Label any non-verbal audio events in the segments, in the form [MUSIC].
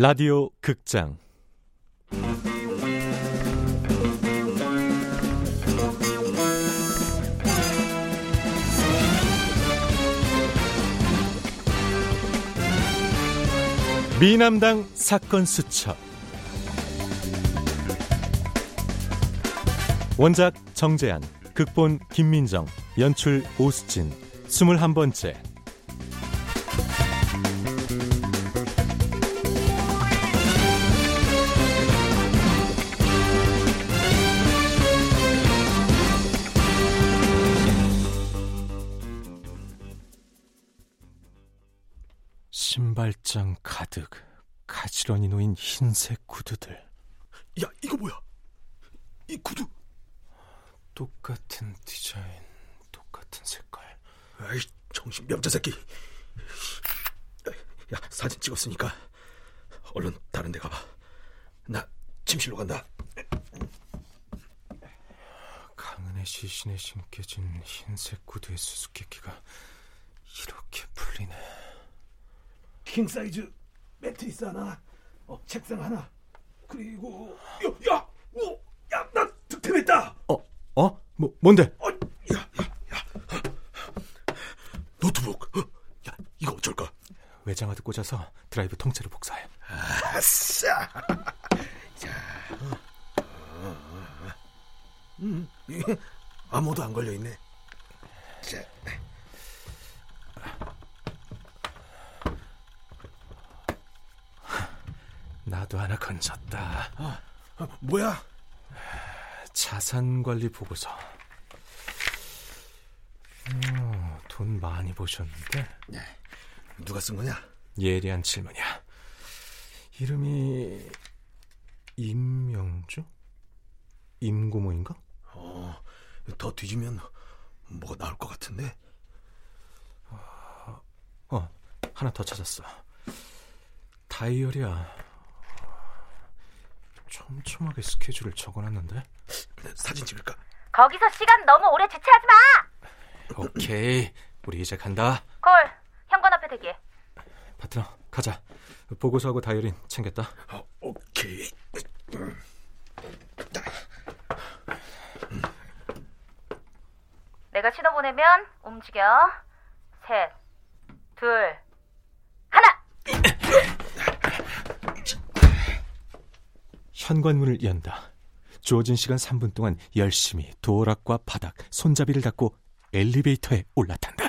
라디오 극장. 미남당 사건 수첩. 원작 정재한 극본 김민정 연출 오수진. 스물한 번째 가득 가지런히 놓인 흰색 구두들 야, 이거 뭐야? 이 구두. 똑같은 디자인 똑같은 색깔 아이, 정신 병자 새끼. 야, 사진 찍었으니까 얼른 다른 데 가봐. 나 침실로 간다. 강은의 시신에 신겨진 흰색 구두의 수수께끼가 이렇게 풀리네 킹 사이즈 매트리스 하나, 어, 책상 하나, 그리고 야, 야, 오, 야, 나 득템했다. 어? 어? 뭐, 뭔데? 어, 야, 야, 야. 노트북. 어, 야, 이거 어쩔까? 외장하드 꽂아서 드라이브 통째로 복사해 아싸. 자, 음, 아무도 안 걸려 있네. 자, 나도 하나 건졌다 어, 뭐야? 자산관리 보고서 어, 돈 많이 보셨는데 누가 쓴 거냐? 예리한 질문이야 이름이 임명주? 임고모인가? 어, 더 뒤지면 뭐가 나올 것 같은데. 어, 하나 더 찾았어. 다이어리야. 촘촘하게 스케줄을 적어놨는데. 사진 찍을까? 거기서 시간 너무 오래 지체하지 마. 오케이, 우리 이제 간다. 콜, 현관 앞에 대기. 파트너, 가자. 보고서하고 다이어리 챙겼다. 어, 오케이. 내가 신호 보내면 움직여. 셋, 둘, 하나. 현관문을 연다. 주어진 시간 3분 동안 열심히 도락과 바닥, 손잡이를 닫고 엘리베이터에 올라탄다.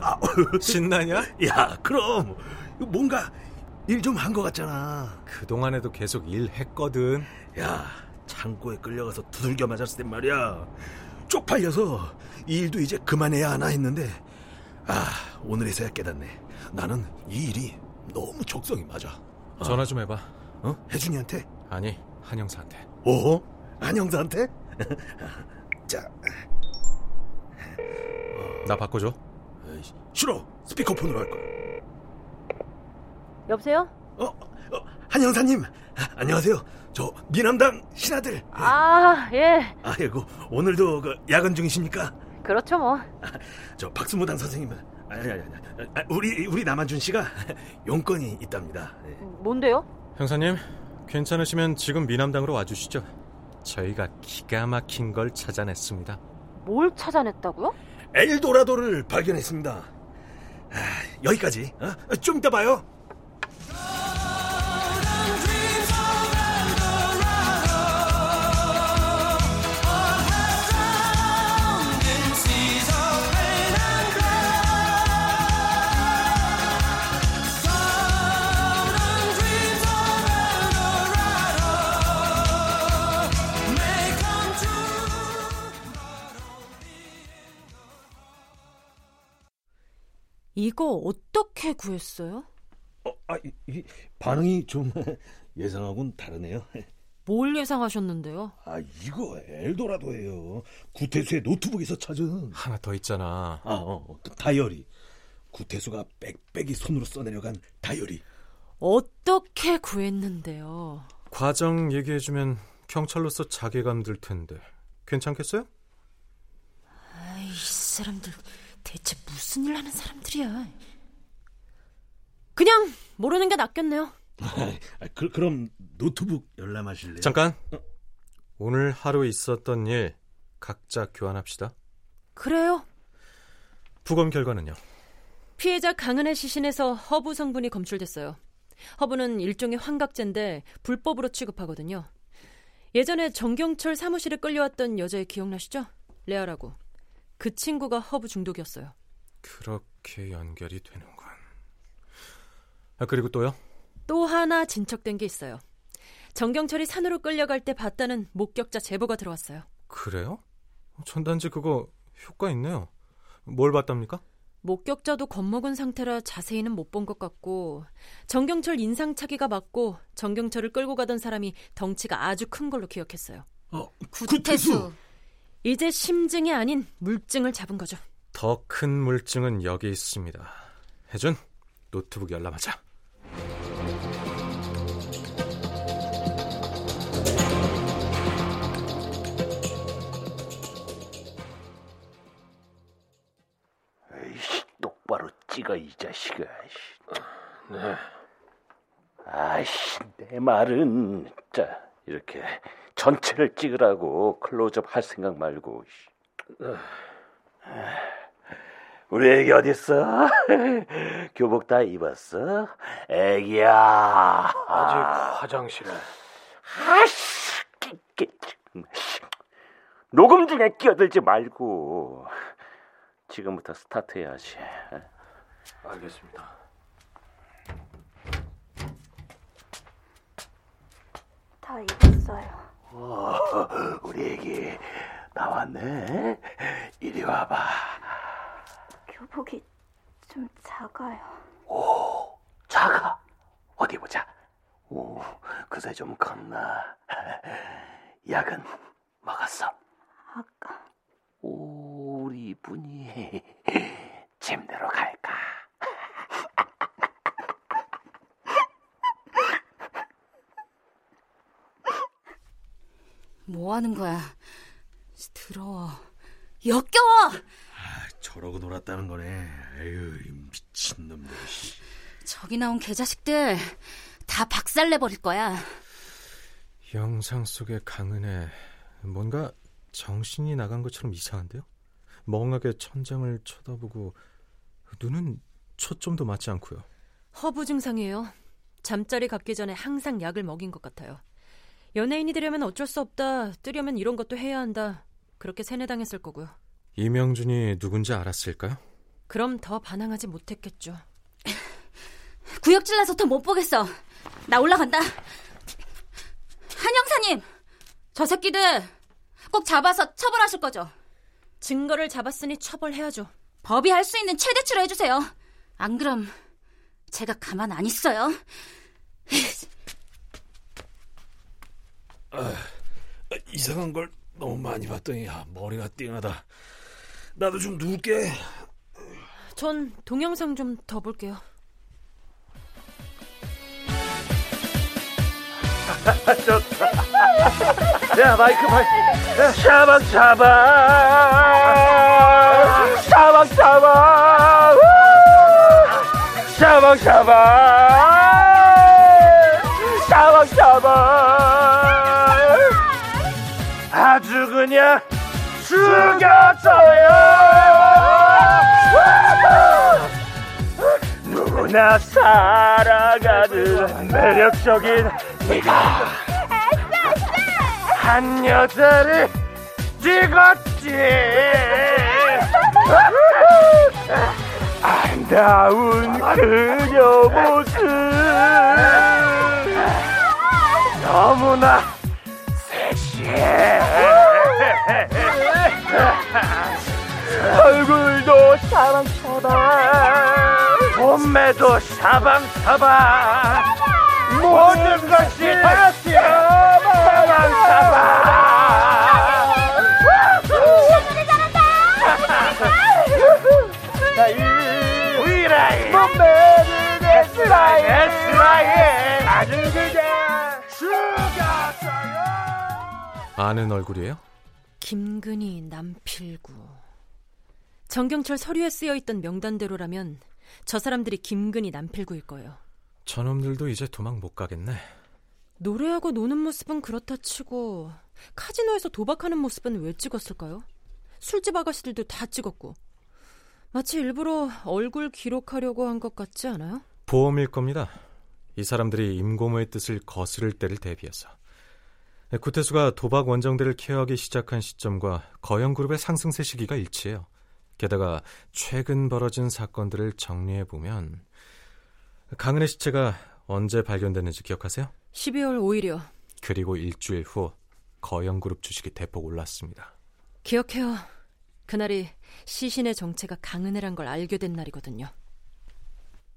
좋냐? 아, [LAUGHS] 신나냐? 야, 그럼 뭔가 일 좀 한 것 같잖아. 그동안에도 계속 일했거든. 야, 창고에 끌려가서 두들겨 맞았을 땐 말이야. 쪽팔려서 이 일도 이제 그만해야 하나 했는데, 아, 오늘에서야 깨닫네. 나는 이 일이 너무 적성이 맞아. 전화 좀 해봐. 어? 혜준이한테? 아니, 한영사한테. 오? 안영사한테? [LAUGHS] 자, 나 바꿔줘. 싫어. 스피커폰으로 할 거야. 여보세요? 어, 어 한영사님. 아, 안녕하세요. 저 미남당 신하들. 아, 예. 아이고, 오늘도 그 야근 중이십니까? 그렇죠 뭐. 저 박수무당 선생님은 아니, 아니, 아니, 아니, 우리 우리 남한준 씨가 용건이 있답니다. 예. 뭔데요? 형사님, 괜찮으시면 지금 미남당으로 와주시죠. 저희가 기가 막힌 걸 찾아냈습니다. 뭘 찾아냈다고요? 엘도라도를 발견했습니다. 아, 여기까지. 어? 좀 이따 봐요. 이거 어떻게 구했어요? 어, 아, 이, 이 반응이 좀 [LAUGHS] 예상하고는 다르네요. 뭘 예상하셨는데요? 아, 이거 엘도라도예요. 구태수의 노트북에서 찾은. 하나 더 있잖아. 아, 어, 어, 다이어리. 구태수가 빽빽이 손으로 써내려간 다이어리. 어떻게 구했는데요? 과정 얘기해주면 경찰로서 자괴감 들 텐데 괜찮겠어요? 아이 사람들 대체 무슨 일 하는 사람들이야? 그냥 모르는 게 낫겠네요. [LAUGHS] 아, 그, 그럼 노트북 열람하실래요? 잠깐. 오늘 하루 있었던 일 각자 교환합시다. 그래요? 부검 결과는요? 피해자 강은혜 시신에서 허브 성분이 검출됐어요. 허브는 일종의 환각제인데 불법으로 취급하거든요. 예전에 정경철 사무실에 끌려왔던 여자애 기억나시죠? 레아라고. 그 친구가 허브 중독이었어요. 그렇게 연결이 되는군. 아, 그리고 또요? 또 하나 진척된 게 있어요. 정경철이 산으로 끌려갈 때 봤다는 목격자 제보가 들어왔어요. 그래요? 전단지 그거 효과 있네요. 뭘 봤답니까? 목격자도 겁먹은 상태라 자세히는 못 본 것 같고 정경철 인상착의가 맞고 정경철을 끌고 가던 사람이 덩치가 아주 큰 걸로 기억했어요. 어, 구태수. 이제 심증이 아닌 물증을 잡은 거죠. 더 큰 물증은 여기 있습니다. 혜준, 노트북 열람하자. 에이씨, 똑바로 찍어 이 자식아. 네. 아이씨, 내 말은 자 이렇게 전체를 찍으라고 클로즈업 할 생각 말고. 우리 애기 어딨어? [LAUGHS] 교복 다 입었어? 애기야. 아직 화장실에. 아씨, 씨. 녹음 중에 끼어들지 말고 지금부터 스타트해야지. 알겠습니다. 다 입었어요. 어, 우리 애기 나왔네. 이리 와봐. 교복이 좀 작아요. 오, 작아. 어디 보자. 오, 그새 좀 컸나. 약은 먹었어. 아까 오, 우리 이쁜이 [LAUGHS] 침대로 갈까? 뭐 하는 거야? 더러워. 역겨워! 저러고 놀았다는 거네. 에휴, 이 미친놈들. 저기 나온 개자식들 다 박살내 버릴 거야. 영상 속의 강은혜 뭔가 정신이 나간 것처럼 이상한데요? 멍하게 천장을 쳐다보고 눈은 초점도 맞지 않고요. 허브 증상이에요. 잠자리 갖기 전에 항상 약을 먹인 것 같아요. 연예인이 되려면 어쩔 수 없다. 뜨려면 이런 것도 해야 한다. 그렇게 세뇌당했을 거고요. 이명준이 누군지 알았을까요? 그럼 더 반항하지 못했겠죠. [LAUGHS] 구역질 나서 더 못 보겠어. 나 올라간다. 한영사님, 저 새끼들 꼭 잡아서 처벌하실 거죠? 증거를 잡았으니 처벌해야죠. 법이 할 수 있는 최대치로 해주세요. 안 그럼 제가 가만 안 있어요. [LAUGHS] 이상한 걸 너무 많이 봤더니 아, 머리가 띵하다. 나도 좀 누울게. 전 동영상 좀 더 볼게요. [LAUGHS] 야, 마이크 마이크. 샤방 샤방. 샤방 샤방. 샤방 샤방. 샤방 죽여줘요. 누구나 살아가는 매력적인 네가 한 여자를 찍었지. 아름다운 그녀 모습. 너무나 섹시해 얼굴도 사랑처럼. 몸매도 사방사방. 모든 것이 다 사방사방. 위라이 몸매는 에스라이 에스라이 아주 그냥 죽였어요 아는 얼굴이에요? 김근희 남필구. 정경철 서류에 쓰여 있던 명단대로라면 저 사람들이 김근희 남필구일 거예요. 저놈들도 이제 도망 못 가겠네. 노래하고 노는 모습은 그렇다 치고 카지노에서 도박하는 모습은 왜 찍었을까요? 술집 아가씨들도 다 찍었고 마치 일부러 얼굴 기록하려고 한 것 같지 않아요? 보험일 겁니다. 이 사람들이 임고모의 뜻을 거스를 때를 대비해서. 구태수가 도박 원정대를 케어하기 시작한 시점과 거영그룹의 상승세 시기가 일치해요. 게다가 최근 벌어진 사건들을 정리해 보면 강은의 시체가 언제 발견됐는지 기억하세요? 12월 5일이요. 그리고 일주일 후 거영그룹 주식이 대폭 올랐습니다. 기억해요. 그날이 시신의 정체가 강은혜란 걸 알게 된 날이거든요.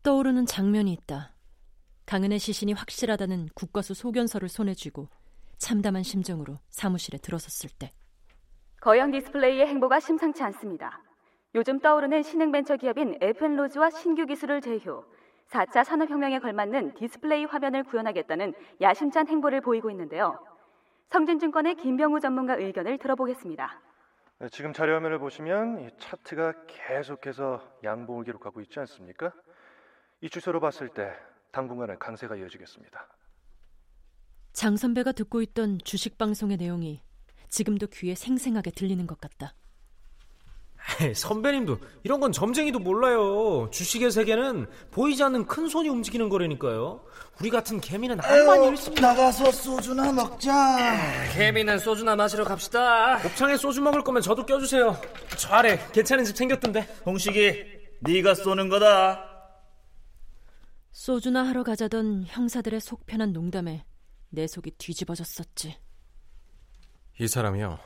떠오르는 장면이 있다. 강은혜 시신이 확실하다는 국과수 소견서를 손에 쥐고 참담한 심정으로 사무실에 들어섰을 때 거영 디스플레이의 행보가 심상치 않습니다. 요즘 떠오르는 신흥 벤처 기업인 에펜로즈와 신규 기술을 제휴, 4차 산업혁명에 걸맞는 디스플레이 화면을 구현하겠다는 야심찬 행보를 보이고 있는데요. 성진증권의 김병우 전문가 의견을 들어보겠습니다. 네, 지금 자료 화면을 보시면 이 차트가 계속해서 양봉을 기록하고 있지 않습니까? 이 추세로 봤을 때 당분간은 강세가 이어지겠습니다. 장 선배가 듣고 있던 주식 방송의 내용이 지금도 귀에 생생하게 들리는 것 같다. 선배님도 이런 건 점쟁이도 몰라요. 주식의 세계는 보이지 않는 큰 손이 움직이는 거라니까요. 우리 같은 개미는 알만 열심히 나가서 소주나 먹자. 개미는 소주나 마시러 갑시다. 곱창에 소주 먹을 거면 저도 껴주세요. 저 아래 괜찮은 집 생겼던데. 홍식이 네가 쏘는 거다. 소주나 하러 가자던 형사들의 속 편한 농담에 내 속이 뒤집어졌었지. 이 사람이요.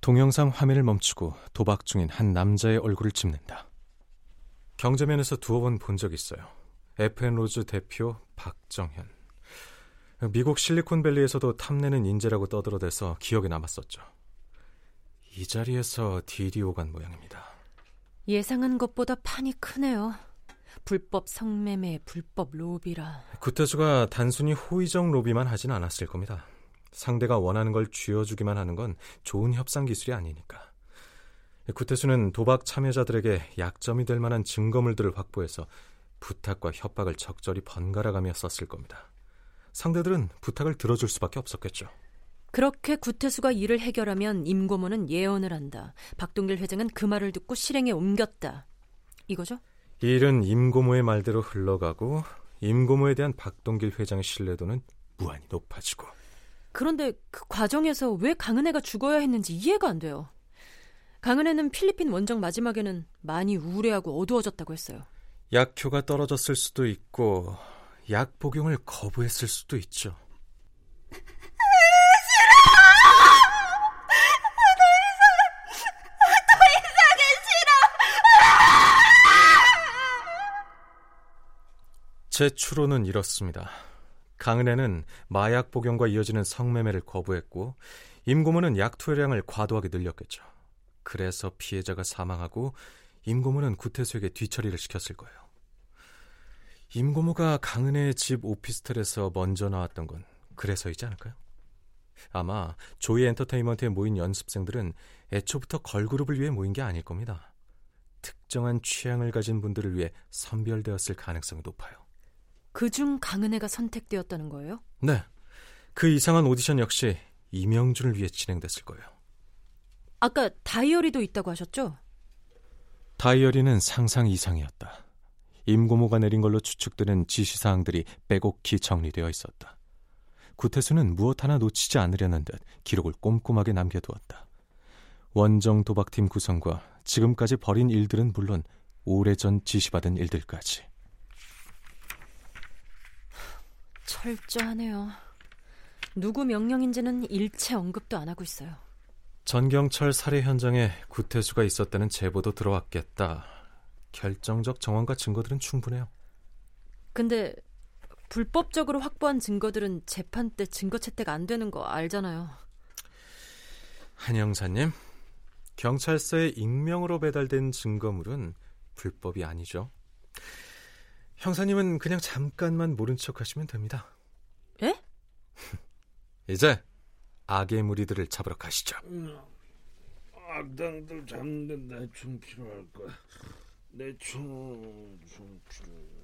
동영상 화면을 멈추고 도박 중인 한 남자의 얼굴을 짚는다. 경제면에서 두어 번 본 적 있어요. 에펜로즈 대표 박정현. 미국 실리콘밸리에서도 탐내는 인재라고 떠들어대서 기억에 남았었죠. 이 자리에서 딜이 오간 모양입니다. 예상한 것보다 판이 크네요. 불법 성매매, 불법 로비라. 구태수가 단순히 호의적 로비만 하진 않았을 겁니다. 상대가 원하는 걸 쥐어주기만 하는 건 좋은 협상 기술이 아니니까. 구태수는 도박 참여자들에게 약점이 될 만한 증거물들을 확보해서 부탁과 협박을 적절히 번갈아가며 썼을 겁니다. 상대들은 부탁을 들어줄 수밖에 없었겠죠. 그렇게 구태수가 일을 해결하면 임고모는 예언을 한다. 박동길 회장은 그 말을 듣고 실행에 옮겼다. 이거죠? 이 일은 임고모의 말대로 흘러가고 임고모에 대한 박동길 회장의 신뢰도는 무한히 높아지고 그런데 그 과정에서 왜 강은혜가 죽어야 했는지 이해가 안 돼요. 강은혜는 필리핀 원정 마지막에는 많이 우울해하고 어두워졌다고 했어요. 약효가 떨어졌을 수도 있고 약 복용을 거부했을 수도 있죠. 제 추론은 이렇습니다. 강은혜는 마약 복용과 이어지는 성매매를 거부했고 임고모는 약 투여량을 과도하게 늘렸겠죠. 그래서 피해자가 사망하고 임고모는 구태수에게 뒤처리를 시켰을 거예요. 임고모가 강은혜의 집 오피스텔에서 먼저 나왔던 건 그래서이지 않을까요? 아마 조이 엔터테인먼트에 모인 연습생들은 애초부터 걸그룹을 위해 모인 게 아닐 겁니다. 특정한 취향을 가진 분들을 위해 선별되었을 가능성이 높아요. 그중 강은혜가 선택되었다는 거예요? 네. 그 이상한 오디션 역시 이명준을 위해 진행됐을 거예요. 아까 다이어리도 있다고 하셨죠? 다이어리는 상상 이상이었다. 임고모가 내린 걸로 추측되는 지시사항들이 빼곡히 정리되어 있었다. 구태수는 무엇 하나 놓치지 않으려는 듯 기록을 꼼꼼하게 남겨두었다. 원정 도박팀 구성과 지금까지 벌인 일들은 물론 오래전 지시받은 일들까지. 철저하네요. 누구 명령인지는 일체 언급도 안 하고 있어요. 전경철 살해 현장에 구태수가 있었다는 제보도 들어왔겠다. 결정적 정황과 증거들은 충분해요. 근데 불법적으로 확보한 증거들은 재판 때 증거 채택 안 되는 거 알잖아요. 한 형사님, 경찰서에 익명으로 배달된 증거물은 불법이 아니죠. 형사님은 그냥 잠깐만 모른 척 하시면 됩니다. 예? [LAUGHS] 이제 악의 무리들을 잡으러 가시죠. 악당들 잡는 내총 필요할 거야. 내총 좀 필요해.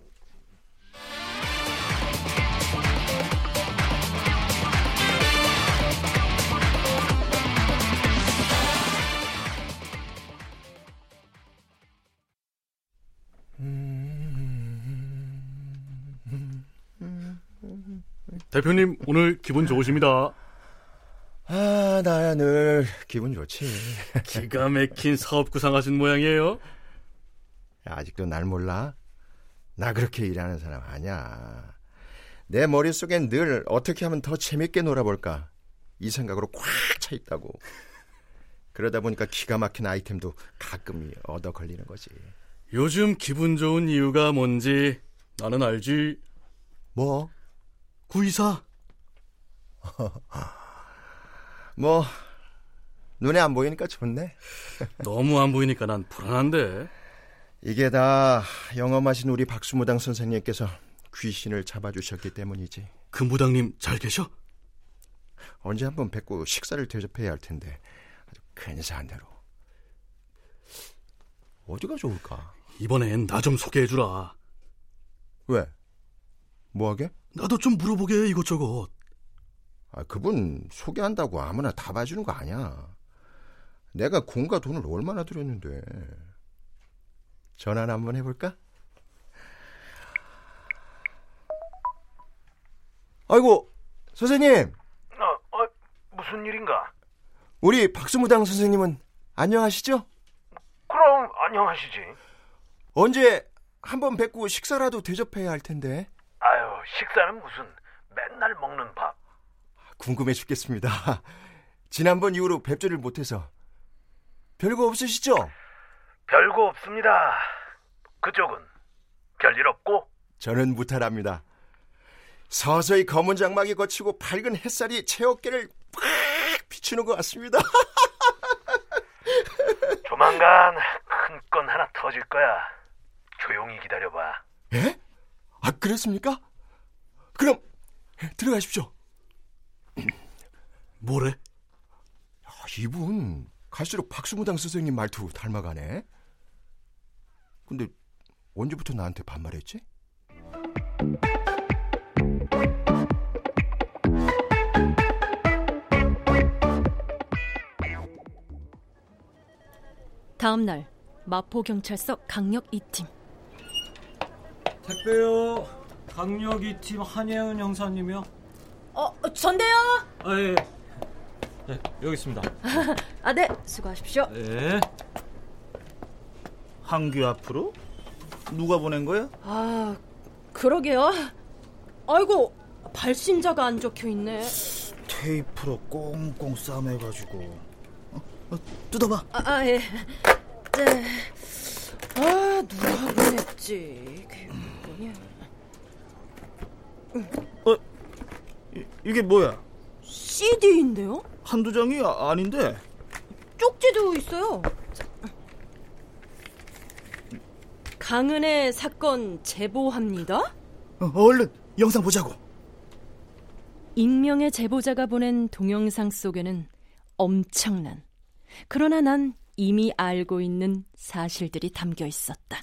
대표님 오늘 기분 좋으십니다. 아 나야 늘 기분 좋지. [LAUGHS] 기가 막힌 사업 구상하신 모양이에요. 아직도 날 몰라? 나 그렇게 일하는 사람 아니야. 내 머릿속엔 늘 어떻게 하면 더 재밌게 놀아볼까 이 생각으로 꽉 차 있다고. 그러다 보니까 기가 막힌 아이템도 가끔 얻어 걸리는 거지. 요즘 기분 좋은 이유가 뭔지 나는 알지. 뭐? 구이사. [LAUGHS] 뭐 눈에 안 보이니까 좋네. [LAUGHS] 너무 안 보이니까 난 불안한데. 이게 다 영험하신 우리 박수무당 선생님께서 귀신을 잡아주셨기 때문이지. 그 무당님 잘 계셔? 언제 한번 뵙고 식사를 대접해야 할 텐데 아주 근사한 대로. 어디가 좋을까? 이번엔 나 좀 소개해주라. 왜? 뭐하게? 나도 좀 물어보게 이것저것. 아, 그분 소개한다고 아무나 다 봐주는 거 아니야. 내가 공과 돈을 얼마나 들였는데. 전화나 한번 해볼까? 아이고, 선생님. 어, 어, 무슨 일인가? 우리 박수무당 선생님은 안녕하시죠? 그럼 안녕하시지. 언제 한번 뵙고 식사라도 대접해야 할 텐데. 식사는 무슨 맨날 먹는 밥. 궁금해 죽겠습니다. [LAUGHS] 지난번 이후로 뵙지를 못해서. 별거 없으시죠? 별거 없습니다. 그쪽은 별일 없고? 저는 무탈합니다. 서서히 검은 장막이 거치고 밝은 햇살이 제 어깨를 팍 비추는 것 같습니다. [LAUGHS] 조만간 큰 건 하나 터질 거야. 조용히 기다려봐. 예? 아, 그렇습니까? 그럼 들어가십시오. 뭐래? 야, 이분 갈수록 박수무당 선생님 말투 닮아가네. 근데 언제부터 나한테 반말했지? 다음 날 마포 경찰서 강력 2팀. 택배요. 강력 2팀 한예은 형사님이요. 어, 전데요. 아 예. 네, 여기 있습니다. [LAUGHS] 아, 네. 수고하십시오. 네. 한규 앞으로? 누가 보낸 거야? 아, 그러게요. 아이고, 발신자가 안 적혀 있네. 테이프로 꽁꽁 싸매가지고. 어, 어, 뜯어봐. 아, 아, 예. 네. 아, 누가 보냈지? 뭐냐? 어, 이, 이게 뭐야? CD인데요? 한두 장이 아, 아닌데. 쪽지도 있어요. 강은의 사건 제보합니다. 어, 얼른 영상 보자고. 익명의 제보자가 보낸 동영상 속에는 엄청난 그러나 난 이미 알고 있는 사실들이 담겨 있었다.